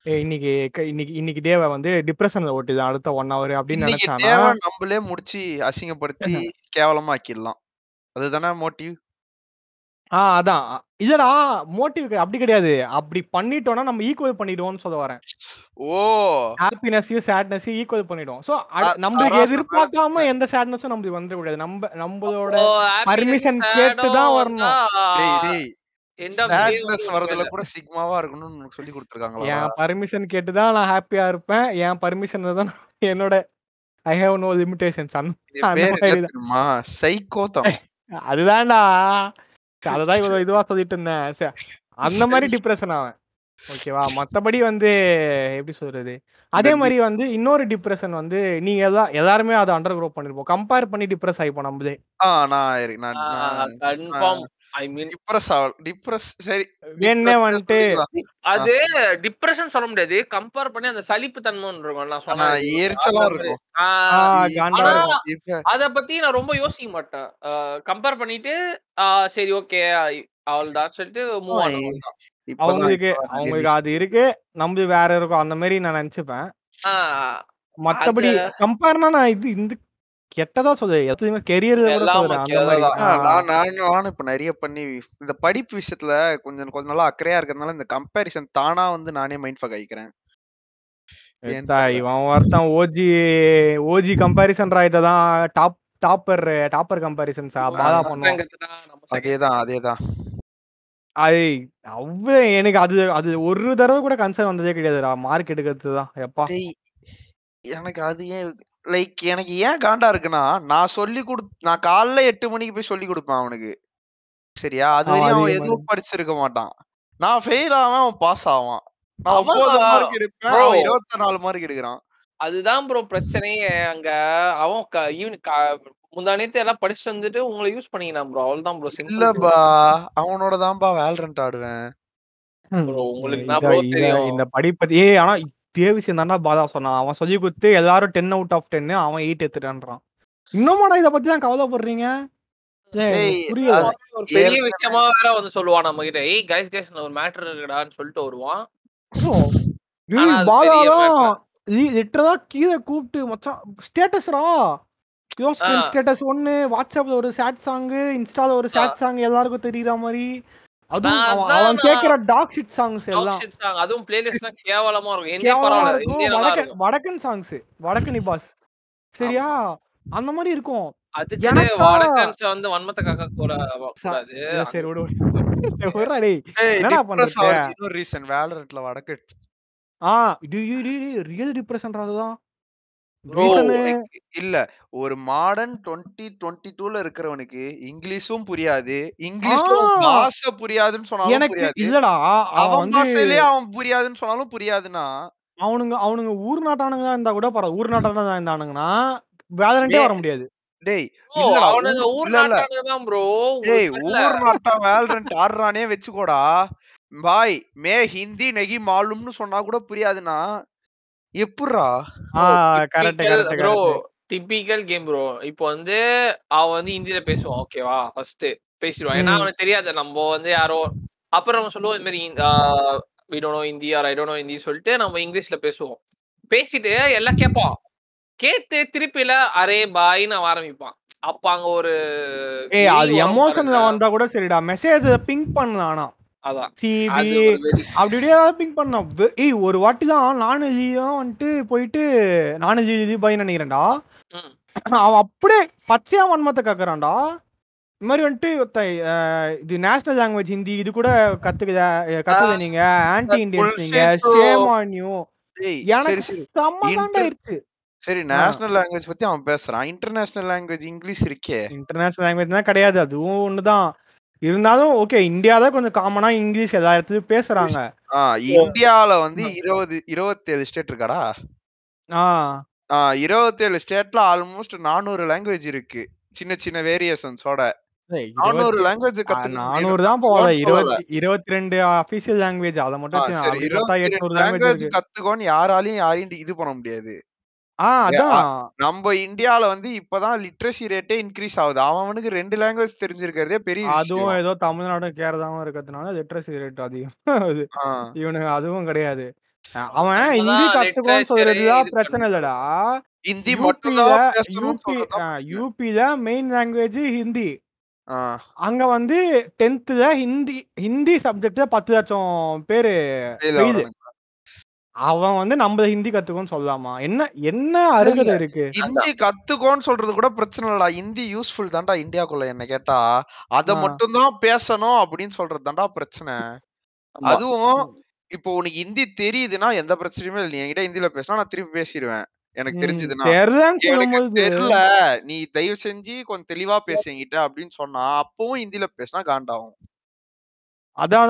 இன்னைக்கு இன்னைக்கு இன்னைக்கு டேவை வந்து டிப்ரெஷன்ல ஓட்டிதான் அடுத்த ஒன் ஹவர் அப்படின்னு டேவ நம்மளே முடிச்சு அசிங்கப்படுத்தி கேவலமா ஆக்கிடலாம் அதுதானே மோட்டிவ் ஆ அதான். அ- இல்லடா மோட்டிவ் அப்படி கிடையாது. அப்படி பண்ணிட்டோம்னா நம்ம ஈக்குவல் பண்ணிடுவோம்னு சொல்ல வரேன். ஓ! ஹாப்பினஸையும் சேட்னஸையும் ஈக்குவல் பண்ணிடும். ஸோ அ- நம்மளுக்கு அதான் எதிர்பார்க்காம. எந்த சேட்னஸும் நம்மளுக்கு வந்துட கூடாது. நம்ம நம்மளோட அப்போ sad கேட்டு தான் வரணும். டேய் டேய் சேட்னஸ் வரதுல ஒரு கூட சிக்மாவா இருக்கணும்னு உனக்கு சொல்லி கொடுத்துருக்காங்களா? என் பர்மிஷன் கேட்டு தான் நான் ஹாப்பியா இருப்பேன். என் பர்மிஷன் தான் என்னோட ஐ ஹேவ் நோ லிமிடேஷன்ஸ் அந்த அந்த பேர் மாதிரி என்ன தான். தெரியுமா? சைக்கோத்தம் அதுதான்டா. அதுதான் இவ்வளவு இதுவா சொல்லிட்டு இருந்தேன். சரி, அந்த மாதிரி டிப்ரெஷன் ஆவேன். ஓகேவா? மத்தபடி வந்து எப்படி சொல்றது? அதே மாதிரி வந்து இன்னொரு டிப்ரெஷன் வந்து நீங்க எல்லா எல்லாருமே அதை அண்டர் க்ரோ பண்ணிருப்போம். கம்பேர் பண்ணி டிப்ரெஸ் ஆயிப்போம் நம்மளே. ஐ மீன் டிப்ரஸ் டிப்ரஸ் சரி. வேணே வந்துட்டு. அது டிப்ரெஷன் சொல்ல முடியாது. கம்பேர் பண்ணி அந்த சலிப்பு தன்மைன்னு இருக்கும் நான் சொன்னேன் எரிச்சலா இருக்கும். அத பத்தி நான் ரொம்ப யோசிக்க மாட்டேன். கம்பேர் பண்ணிட்டு சரி ஓகே அவள்தான் சொல்லிட்டு மூவ் ஆ, ஆன் இப்பதான் அவங்களுக்கு அவங்களுக்கு அது இருக்கு நம்மளுக்கு வேற இருக்கும். அந்த மாதிரி நான் நினைச்சுப்பேன். மத்தபடி கம்பேர்னா நான் இது இந்த கெட்டதா சொல்ல எதுவுமே. நான் நானும் இப்ப நிறைய பண்ணி இந்த படிப்பு விஷயத்துல கொஞ்சம் கொஞ்ச நாளா அக்கறையா இருக்கிறதுனால இந்த கம்பேரிசன் தானா வந்து நானே மைண்ட் ஃபக் தெரியல. இவன் ஒருத்தன் ஓஜி ஓஜி கம்பேரிசன் இததான் டாப் டாப்பர் டாப்பர் கம்பேரிசன்ஸா பாதா பண்ணுவான். அதேதான் அதேதான். ஐ அவ்வ எனக்கு அது அது ஒரு தடவை கூட கன்சர்ன் வந்ததே கிடையாதுடா. மார்க் எடுக்கிறது தான் எப்பா எனக்கு அது ஏன் லைக் எனக்கு ஏன் காண்டா இருக்குன்னா நான் சொல்லி கொடு நான் காலைல எட்டு மணிக்கு போய் சொல்லி கொடுப்பேன் அவனுக்கு. சரியா? அது வரையும் அவன் எதுவும் படிச்சிருக்க மாட்டான். நான் ஃபெயில் ஆவேன் அவன் பாஸ் ஆவான். நான். ஒன்பது மார்க் எடுப்பேன். அவன் இருபத்தி நாலு மார்க் எடுக்கிறான். அதுதான் ப்ரோ பிரச்சனையே. அங்க அவன் ஈவன் முந்தானேத்து எல்லாம் படிச்சுட்டு வந்துட்டு உங்களை யூஸ் பண்ணிக்கலாம் ப்ரோ அவ்வளவுதான் ப்ரோ இல்லப்பா. அவனோட தான்ப்பா வேல்ரண்ட் ஆடுவேன். Bro, உங்களுக்கு? இந்த படிப்பத்தி ஏ ஆனா விஷயம் தான்டா பாதா சொன்னான். அவன் சொல்லி கொடுத்து எல்லாரும் டென் அவுட் ஆஃப் டென்னு அவன் எயிட் எடுத்துட்டான்றான். இன்னுமாடா இத பத்தி தான் கவலைப்படுறீங்க? பெரிய விஷயமா வேற வந்து சொல்லுவான் நம்ம கிட்ட ஏய் கைஸ் கைஸ் ஒரு மேட்டர் இருக்குடான்னு சொல்லிட்டு வருவான். லிட்டரலா கீழே கூப்பிட்டு மச்சான் ஸ்டேட்டஸ்ரா ஆ. ஸ்டேட்டஸ் ஒன்னு வாட்ஸ்அப்ல ஒரு சேட் சாங் இன்ஸ்டால ஒரு சேட் சாங் எல்லாருக்கும் தெரியற மாதிரி. அதுவும் அவன் கேக்குற டாக் ஷிட் சாங்ஸ் எல்லாம். shit song. அதுவும் பிளேலிஸ்ட்லாம் கேவலமா இருக்கும். எந்தே கேவலமா பரவாயில்ல இருக்கும். எந்தே நல்லா வடக்கன் இருக்கும். வடக்கன் சாங்ஸ் வடக்கனி பாஸ் சரியா? அந்த மாதிரி இருக்கும். அதுக்கு வடக்கன்ஸ் வந்து வன்மத்தை காக்க கூட கூடாது சரி விடு விடுறா டேய். என்னடா இன்னொரு ரீசன் வேலரண்ட்ல வடக்கு ஆ இது ரியல் டிப்ரெஷன் Reason- இல்ல. ஒரு மாடர்ன் டுவெண்ட்டி டுவெண்ட்டி டூல இருக்கிறவனுக்கு இங்கிலீஷும் புரியாது. இங்கிலீஷ்ல ஆ. பாஷை புரியாதுன்னு சொன்னாலும் எனக்கு புரியாது. இல்லடா. அவன் அவன் வந்து பாஷையிலேயே அவன் புரியாதுன்னு சொன்னாலும் புரியாதுன்னா அவனுங்க அவனுங்க ஊர் நாட்டானுங்க இருந்தா கூட பரவாயில்ல ஊர் நாட்டானுங்க தான் இருந்தானுங்கன்னா வேலரண்டே டேய், வர முடியாது. டேய் இல்லடா, அவனுங்க ஊர்- ஊர் இல்ல, இல்ல. நாட்டானுங்க தான் ப்ரோ டேய் ஊர் நாட்டா வேல்ரண்ட் ஆடுறானே வச்சுக்கோடா. பாய் மே ஹிந்தி நெகி மாலும்னு சொன்னா கூட புரியாதுன்னா எப்புட்றா? Correct correct bro typical game bro. இப்போ வந்து அவ வந்து ஹிந்தியில பேசுவான் ஓகேவா ஃபர்ஸ்ட் பேசிடுவான் ஏன்னா. அவனுக்கு தெரியாது. நம்ம வந்து யாரோ அப்புறம் நம்ம சொல்லுவோம் இந்த மாதிரி we don't know Hindi or I don't know Hindi சொல்லிட்டு நம்ம இங்கிலீஷ்ல பேசுவோம். பேசிட்டு எல்லாம் கேட்பான் கேட்டு திருப்பில அரே பாய்னு அவன் ஆரம்பிப்பான். அப்ப அங்க ஒரு ஏய் அது எமோஷன்ல. வந்தா கூட சரிடா. மெசேஜ் பிங்க் பண்ணலாம் ஏய் ஒரு வாட்டி தான் நானும் ஜியும் வந்துட்டு போயிட்டு நானும் ஜி ஜி பாய் நினைக்கிறேன்டா. அவன் அப்படியே பச்சையா வன்மத்தை கேக்குறான்டா. இந்த மாதிரி வந்துட்டு இது நேஷனல் லாங்குவேஜ் ஹிந்தி இது கூட கத்துக்குதா கத்துக்குத நீங்க. ஆன்டி இந்தியன்ஸ் நீங்க. ஷேம் ஆன் யூ எனக்கு சரி நேஷனல் லாங்குவேஜ் பத்தி அவன் பேசுறான். இன்டர்நேஷனல் லாங்குவேஜ் இங்கிலீஷ் இருக்கே. இன்டர்நேஷனல் லாங்குவேஜ் தான் கிடையாது. அதுவும் ஒண்ணுதான். இருந்தாலும் ஓகே இந்தியா தான் கொஞ்சம் காமனா இங்கிலீஷ் எல்லா இடத்துலயும் பேசுறாங்க. இந்தியால வந்து இருபது இருபத்தேழு ஸ்டேட் இருக்காடா? இருபத்தேழு ஸ்டேட்ல ஆல்மோஸ்ட் நானூறு லாங்குவேஜ் இருக்கு. சின்ன சின்ன வேரியேஷன்ஸோட நானூறு லாங்குவேஜ் ஆ, கத்துக்க நானூறு தான் போல. இருபத்தி இருபத்தி ரெண்டு அபிஷியல் லாங்குவேஜ் அதை மட்டும் இருபத்தி எட்நூறு லாங்குவேஜ் கத்துக்கோன்னு யாராலையும் யாரையும் இது பண்ண முடியாது. ஆ அதான். நம்ம இந்தியால வந்து இப்பதான் லிட்ரஸி ரேட்டே இன்க்ரீஸ் ஆகுது. அவன் அவனுக்கு ரெண்டு லாங்குவேஜ் தெரிஞ்சிருக்கிறதே பெரிய அதுவும் ஏதோ தமிழ்நாடும் கேரளாவும் இருக்கிறதுனால லிட்ரஸி ரேட் அதிகம். இவனுக்கு அதுவும் கிடையாது. அவன் ஹிந்தி literature சொல்றதுதான் பிரச்சனை. இல்லடா. ஹிந்தி மட்டும்தான். யூபில மெயின் லாங்குவேஜ் ஹிந்தி. ஆ, அங்க வந்து டென்த்ல ஹிந்தி ஹிந்தி சப்ஜெக்ட்ல பத்து லட்சம் பேரு. அவன் வந்து நம்ம ஹிந்தி கத்துக்கோன்னு சொல்லலாமா என்ன என்ன அருகதை இருக்கு? ஹிந்தி கத்துக்கோன்னு சொல்றது கூட பிரச்சனை இல்லடா. ஹிந்தி யூஸ்ஃபுல் தான்டா இந்தியாக்குள்ள என்ன கேட்டா. அத ஆ. மட்டும்தான் பேசணும் அப்படின்னு சொல்றது தான்டா பிரச்சனை. அதுவும் இப்போ உனக்கு ஹிந்தி தெரியுதுன்னா எந்த பிரச்சனையுமே இல்லை. நீ என்கிட்ட ஹிந்தில பேசினா நான் திருப்பி பேசிடுவேன் எனக்கு தெரிஞ்சதுன்னா. எனக்கு சொல்லும்போது தெரியல. நீ தயவு செஞ்சு கொஞ்சம் தெளிவா பேசு என்கிட்ட அப்படின்னு சொன்னா அப்பவும் ஹிந்தில பேசினா காண்டாகும். அதான்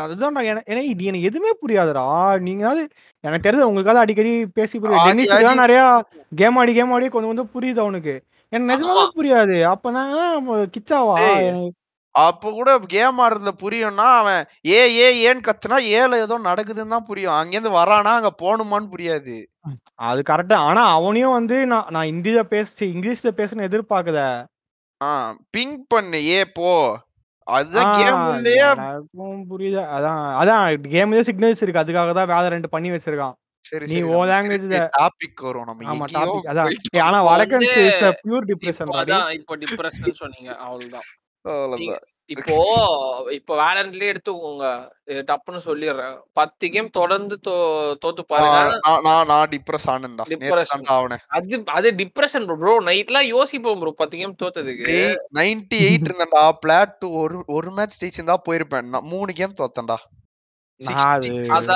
அதுதான் நான் ஏன்னா இது எனக்கு எதுவுமே புரியாதுடா. நீங்களாவது எனக்கு தெரிஞ்சு உங்களுக்காவது அடிக்கடி பேசி புரியும். ஆடி நெறையா கேம் ஆடி கேம் ஆடி கொஞ்சம் கொஞ்சம் புரியுது அவனுக்கு. எனக்கு நிஜமாவே. புரியாது. அப்ப நான் கிச்சாவா? டேய் அப்ப கூட கேம் ஆடுறதுல புரியும்னா அவன் ஏ ஏ ஏன்னு கத்துனா ஏல ஏதோ நடக்குதுன்னு தான் புரியும் அங்கேருந்து வரானா அங்க போகணுமான்னு புரியாது அது கரெக்ட்டா. ஆனா அவனையும் வந்து நான் நான் ஹிந்தில பேசி இங்கிலீஷ்ல பேசணும்னு எதிர்பார்க்கல. ஆ பிங் பண்ணு ஏ போ அதுதான் கேம் உள்ளேயே எனக்கும் புரியுது. அதான் அதான் கேம்லயே சிக்னல்ஸ் இருக்கு. அதுக்காக தான் வேலரண்ட் பண்ணி வச்சிருக்கான். சரி நீ சரி உன் லாங்குவேஜ்ல டாபிக் வரும் நம்ம ஆமா டாபிக் அதான். ஆனா வடக்கன்ஸ் இஸ் a பியூர் டிப்ரஷன். அதான் இப்போ டிப்ரெஷன் சொன்னீங்க அவ்வளவுதான் அவ்வளவுதான் இப்போ இப்போ வேலண்ட்லயே எடுத்துக்கோங்க. டப்புன்னு சொல்லிடுறேன். பத்து கேம் தொடர்ந்து தோத்து பாருங்க. அது அது டிப்ரெஷன் ப்ரோ நைட்லாம் யோசிப்போம் ப்ரோ பத்து கேம் தோத்ததுக்கு. நைன்டி எயிட் இருந்தேன்டா. பிளாட் ஒரு ஒரு மேட்ச் ஜெயிச்சிருந்தா போயிருப்பேன். நான் மூணு கேம் தோத்தேன்டா. அது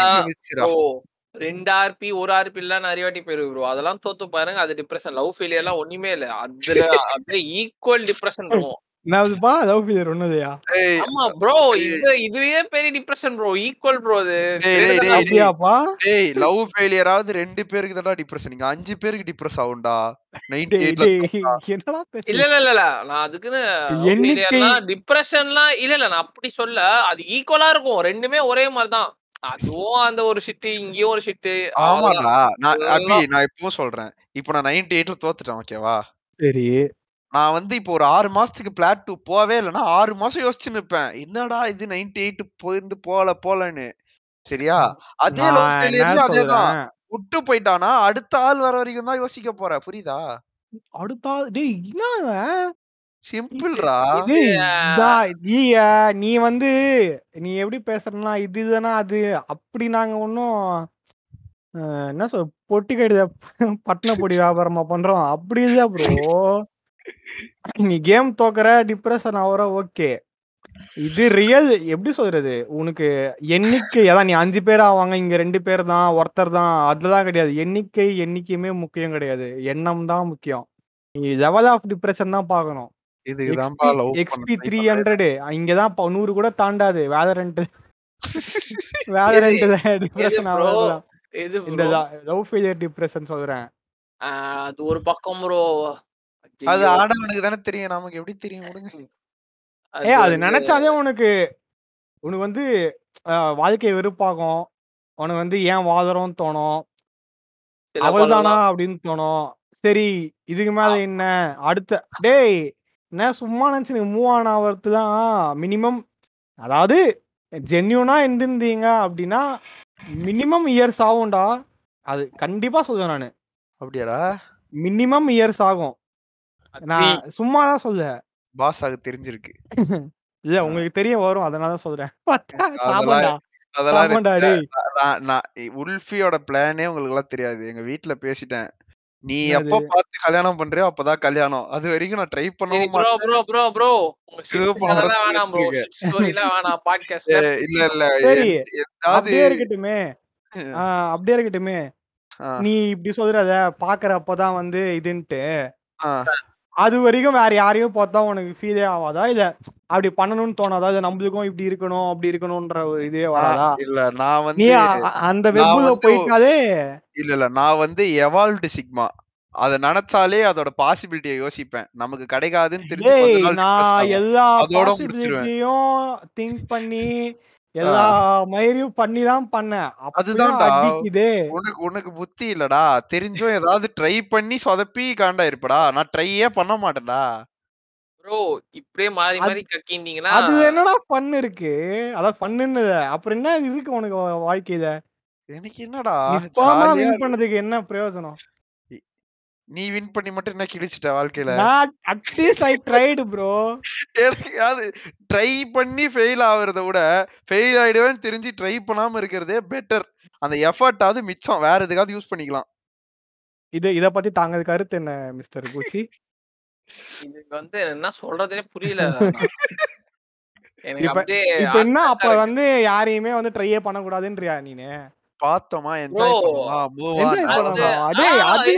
ரெண்டு ஆர்பி ஒரு ஆர்பி எல்லாம் நிறைய வாட்டி போயிருக்கு ப்ரோ அதெல்லாம் தோத்து பாருங்க. அது டிப்ரெஷன் லவ் ஃபெயிலியர் எல்லாம் ஒண்ணுமே இல்ல. அதுல அப்படியே ஈக்குவல் டிப்ரெஷன் இருக்கும் என்னதுப்பா லவ் ஃபீலியர் ஒண்ணுதையா? ஏய் ஆமா ப்ரோ இது இதுவே பெரிய டிப்ரெஷன் ப்ரோ ஈக்குவல் ப்ரோ அது. அப்படியாப்பா? டேய் லவ் ஃபெயிலியராவது ரெண்டு பேருக்கு தான்டா டிப்ரெஷன் நீங்க அஞ்சு பேருக்கு டிப்ரெஸ் ஆகும்டா. நைன்டி டேய் எயிட்ல டேய் என்னடா இல்ல பேசுற? இல்ல இல்ல. நான் அதுக்குன்னு எண்ணிக்கை டிப்ரெஷன்லாம் இல்ல இல்ல நான் அப்படி சொல்ல. அது ஈக்குவலா இருக்கும். ரெண்டுமே ஒரே மாதிரி தான் அதுவும் அந்த ஒரு ஷிட்டு இங்கேயும் ஒரு ஷிட்டு ஆமாடா. நான் அதெல்லாம் அபி நான் இப்பவும் சொல்றேன். இப்போ நான் நைன்டி எயிட்ல தோத்துட்டேன் ஓகேவா சரி. நான் வந்து இப்போ ஒரு ஆறு மாசத்துக்கு பிளாட் டூ போவே இல்லைன்னா ஆறு மாசம் யோசிச்சு நிப்பேன் என்னடா இது நைன்டி எயிட் போயிருந்து போல போலன்னு. சரியா? அதே அதேதான்? விட்டு போயிட்டானா அடுத்த ஆள் வர வரைக்கும் தான் யோசிக்க போற. புரியுதா? அடுத்தா டேய் என்ன? சிம்பிள்ரா நீ வந்து நீ எப்படி பேசுறனா இது இதுனா அது? அப்படி நாங்க ஒன்னும் என்ன சொல் பொட்டி கடித பட்டண பொடி வியாபாரமா பண்றோம். அப்படி இல்ல ப்ரோ நீ கேம் தோக்குற டிப்ரெஷன் ஆகுற ஓகே இது ரியல் எப்படி சொல்றது? உனக்கு எண்ணிக்கை அதான் நீ அஞ்சு பேர் ஆவாங்க இங்க ரெண்டு பேர் தான் ஒருத்தர் தான் அதுதான் கிடையாது. எண்ணிக்கை எண்ணிக்கையுமே முக்கியம் கிடையாது. எண்ணம் தான் முக்கியம். நீ லெவல் ஆஃப் டிப்ரெஷன் தான் பார்க்கணும். இதுக்குதான்ப்பா லவ் எக்ஸ்பி த்ரீ ஹண்ட்ரட் இங்கதான் ப- நூறு கூட தாண்டாது. Depression bro? ஆகுறதுதான் எது இந்த bro? லவ் ஃபெயிலியர் டிப்ரெஷன் சொல்றேன். அது ஒரு பக்கம் ப்ரோ அது ஆடவனுக்கு தானே தெரியும். நமக்கு எப்படி தெரியும்? விடுங்க. ஏ அது நினைச்சாலே உனக்கு உனக்கு வந்து வாழ்க்கை வெறுப்பாகும். உனக்கு வந்து ஏன் வாழறோம்னு தோணும். அவள்தானா அப்படின்னு தோணும். சரி இதுக்கு மேல என்ன? அடுத்த டேய் என்ன சும்மா நினைச்சு நீங்க மூவ் ஆன் ஆகிறது தான் மினிமம் அதாவது ஜென்யூனா இருந்திருந்தீங்க அப்படின்னா மினிமம் இயர்ஸ் ஆகும்டா. அது கண்டிப்பா சொல்லுவேன் நானு. அப்படியாடா? மினிமம் இயர்ஸ் ஆகும். நான் சும்மா தான் சொல்ல பாஸ் ஆக தெரிஞ்சிருக்கு. இல்ல உங்களுக்கு தெரிய வரும் அதனால தான் சொல்றேன். உல்ஃபியோட பிளானே உங்களுக்கு எல்லாம் தெரியாது. எங்க வீட்ல பேசிட்டேன். நீ? எப்ப பார்த்து கல்யாணம் பண்றியோ அப்பதான் கல்யாணம். அது வரைக்கும் நான் ட்ரை பண்ணவும் ப்ரோ ப்ரோ ப்ரோ ப்ரோ வேணாம். ஸ்டோரிலாம் வேணாம். பாட்காஸ்ட் இல்ல இல்ல. அப்படியே இருக்கட்டுமே. அப்படியே இருக்கட்டுமே. நீ இப்படி சொல்றத பாக்குறப்பதான் வந்து இதுன்ட்டு. அது வரைக்கும் வேற யாரையும் பார்த்தா உனக்கு ஃபீலே ஆகாதா இல்ல அப்படி பண்ணணும்னு தோணாதா? இல்ல நம்மளுக்கும் இப்படி இருக்கணும் அப்படி இருக்கணும்ன்ற ஒரு இதே வராதா? இல்ல நான் வந்து அந்த வந்து போயிட்டாலே இல்ல இல்ல நான் வந்து எவால்வ்டு சிக்மா அத நினைச்சாலே அதோட பாசிபிலிட்டியை யோசிப்பேன். நமக்கு கிடைக்காதுன்னு தெரிஞ்சு நான். எல்லா. பாசிபிலிட்டியும் திங்க் பண்ணி எல்லா மயிரையும் பண்ணி தான் பண்ணேன் அதுதான்டா. உனக்கு உனக்கு புத்தி இல்லடா. தெரிஞ்சும் ஏதாவது ட்ரை பண்ணி சொதப்பி காண்டா இருப்படா நான் ட்ரையே பண்ண மாட்டேன்டா. ப்ரோ இப்படியே மாறி மாறி கக்கிந்தீங்கன்னா அது என்னடா ஃபன் இருக்கு? அதான் ஃபன்னுன்னு அப்புறம் என்ன இருக்கு உனக்கு வாழ்க்கையில? எனக்கு என்னடா? பண்ணதுக்கு என்ன பிரயோஜனம்? நீ வின் பண்ணி மட்டும் என்ன கிழிச்சிட்ட வாழ்க்கையில? நான் அட்லீஸ்ட் ஐ ட்ரைடு ப்ரோ எனக்கு அது ட்ரை பண்ணி ஃபெயில் ஆகுறத விட ஃபெயில் ஆயிடுவேன்னு தெரிஞ்சு ட்ரை பண்ணாம இருக்கிறதே பெட்டர் அந்த எஃபர்ட்டாவது மிச்சம். வேற எதுக்காவது யூஸ் பண்ணிக்கலாம். இது இத பத்தி தாங்க கருத்து என்ன மிஸ்டர் குச்சி இதுக்கு வந்து என்ன சொல்றதே புரியல. எனக்கு இப்ப- அப்படியே இப்ப என்ன? அப்ப. வந்து யாரையுமே வந்து ட்ரையே பண்ணக்கூடாதுன்றியா நீனு? பார்த்தோமா என்ஜாய் பண்ணுமா மூவ் ஆன். டேய், அது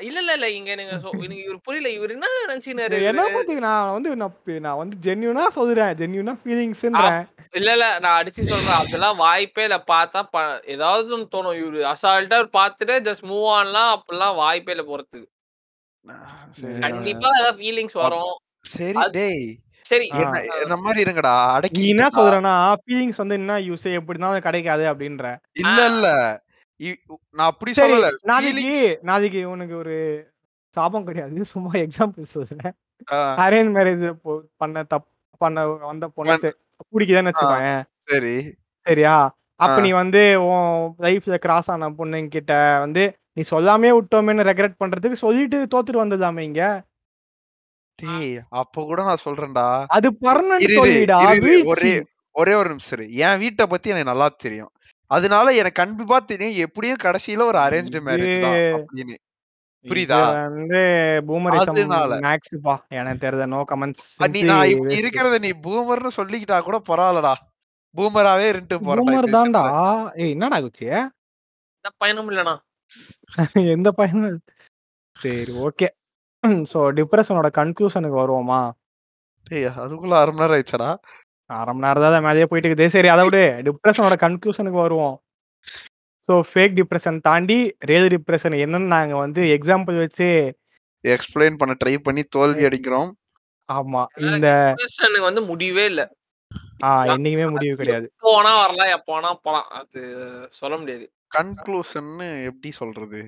இல்ல இல்ல இல்ல இங்க நீங்க இவர் புரியல இவர் என்ன நினைச்சுனாரு என்ன பத்தி நான் வந்து நான் வந்து ஜென்யூனா சொல்றேன் ஜென்யூனா ஃபீலிங்ஸ்ன்றேன் இல்ல இல்ல நான் அடிச்சு சொல்றேன். அதெல்லாம் வாய்ப்பே இல்ல பார்த்தா ப- ஏதாவது தோணும். இவரு அசால்ட்டா பார்த்துட்டு ஜஸ்ட் மூவ் ஆன்லாம் அப்படிலாம் வாய்ப்பே இல்ல போறதுக்கு. கண்டிப்பா ஏதாவது ஃபீலிங்ஸ் வரும். சரி டேய் சரி. என்ன மாதிரி இருங்கடா நீ அடக்கி என்ன சொல்றேன்னா ஃபீலிங்ஸ் வந்து என்ன யூஸ் எப்படினாலும் கிடைக்காது அப்படின்ற. இல்ல இல்ல. நான் அப்படி சொல்லல. நாளைக்கு நாளைக்கு உனக்கு ஒரு சாபம் கிடையாது. சும்மா எக்ஸாம்பிள் சொல்றேன். அரேஞ்ச் மேரேஜ் பண்ண தப் பண்ண வந்த பொண்ணு பிடிக்குதுன்னு வச்சுக்கோங்க சரி. சரியா? அப்ப. நீ வந்து உன் லைஃப்ல கிராஸ் ஆன பொண்ணுங்க கிட்ட வந்து நீ சொல்லாமே விட்டோமேன்னு ரெக்ரெட் பண்றதுக்கு சொல்லிட்டு தோத்துட்டு வந்ததாமே இங்க. டேய் அப்ப கூட நான் சொல்றேன்டா. அது பர்மனன்ட் ஒரே ஒரே ஒரு நிமிஷம். என் வீட்டை பத்தி எனக்கு நல்லா தெரியும். அதனால எனக்கு கண்டிப்பா தெரியும் எப்படியும் கடைசியில ஒரு அரேஞ்ச்டு மேரேஜ் தான் அப்படின்னு. புரியுதா? வந்து பூமரிசம் எனக்கு தெரிஞ்ச நோ கமெண்ட்ஸ் நீ நான் இப்படி இருக்கிறத நீ பூமர்னு சொல்லிக்கிட்டா கூட பரவாயில்லடா. பூமராவே இருந்துட்டு போறேன்டா பூமர் தான்டா. ஏய் என்னடா குச்சி என்ன பயனும் இல்லனா எந்த பையனும் சரி ஓகே சோ டிப்ரெஷனோட கன்க்ளூஷனுக்கு வருவோமா? டேய் அதுக்குள்ள அரை மணி நேரம் ஆயிடுச்சாடா. அரை மணி நேரம் தான் மேலேயே போயிட்டு இருக்குது. சரி அதை விட. டிப்ரெஷனோட கன்க்ளூஷனுக்கு வருவோம். ஸோ ஃபேக் டிப்ரெஷன் தாண்டி ரியல் டிப்ரெஷன் என்னன்னு நாங்க வந்து எக்ஸாம்பிள் வச்சு எக்ஸ்பிளைன் பண்ண ட்ரை பண்ணி தோல்வி அடிக்கிறோம். ஆமா. இந்த டிப்ரெஷனுக்கு வந்து முடிவே இல்ல. ஆ என்னைக்குமே முடிவு கிடையாது. வேணா வரலாம் எப்போ வேணா போலாம். அது சொல்ல முடியாது. கன்க்ளூஷன் எப்படி சொல்றது?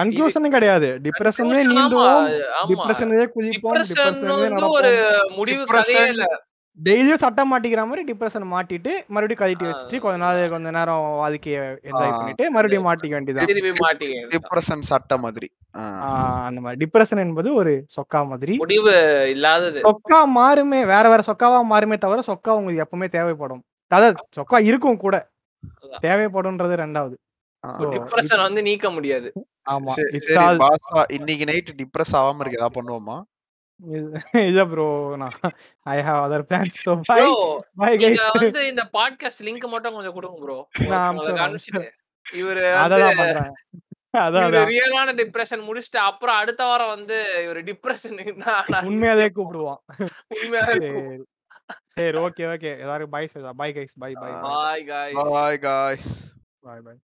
கன்க்ளூஷனும் கிடையாது. டிப்ரெஷனே Conclusion நீந்துவோம். டிப்ரெஷனே குதிப்போம். டிப்ரெஷன் ஒரு முடிவு Depression- கதையே இல்ல. டெய்லியும் சட்டம் மாட்டிக்கிற மாதிரி டிப்ரெஷன் மாட்டிட்டு மறுபடியும் கழட்டி. வச்சுட்டு கொஞ்ச நாள் கொஞ்ச நேரம் வாழ்க்கைய என்ஜாய். பண்ணிட்டு மறுபடியும் மாட்டிக்க வேண்டியதான் டிப்ரெஷன் சட்ட மாதிரி. அந்த மாதிரி. டிப்ரெஷன் என்பது ஒரு சொக்கா மாதிரி. முடிவு இல்லாதது. சொக்கா மாறுமே வேற வேற சொக்காவா மாறுமே தவிர சொக்கா உங்களுக்கு எப்பவுமே தேவைப்படும். அதாவது சொக்கா இருக்கும் கூட. தேவைப்படும்ன்றது ரெண்டாவது. டிப்ரெஷன் வந்து நீக்க முடியாது. ஆமா. இன்னைக்கு நைட் டிப்ரெஸ் ஆகாம இருக்கு. ஏதாவது பண்ணுவோமா? இல்ல ப்ரோ நான் I have other plans so bye bye guys வந்து இந்த பாட்காஸ்ட் லிங்க் மட்டும் கொஞ்சம் கொடுங்க ப்ரோ நான் அனுப்பிச்சுறேன், காமிச்சிட்டு இவரு பண்றேன். அதான். ரியலான டிப்ரெஷன் முடிச்சுட்டு அப்புறம் அடுத்த வாரம் வந்து இவரு டிப்ரெஷன் உண்மையாவே கூப்பிடுவோம் உண்மையாவே சரி சரி ஓகே ஓகே எல்லாரும் bye bye guys bye bye bye guys bye bye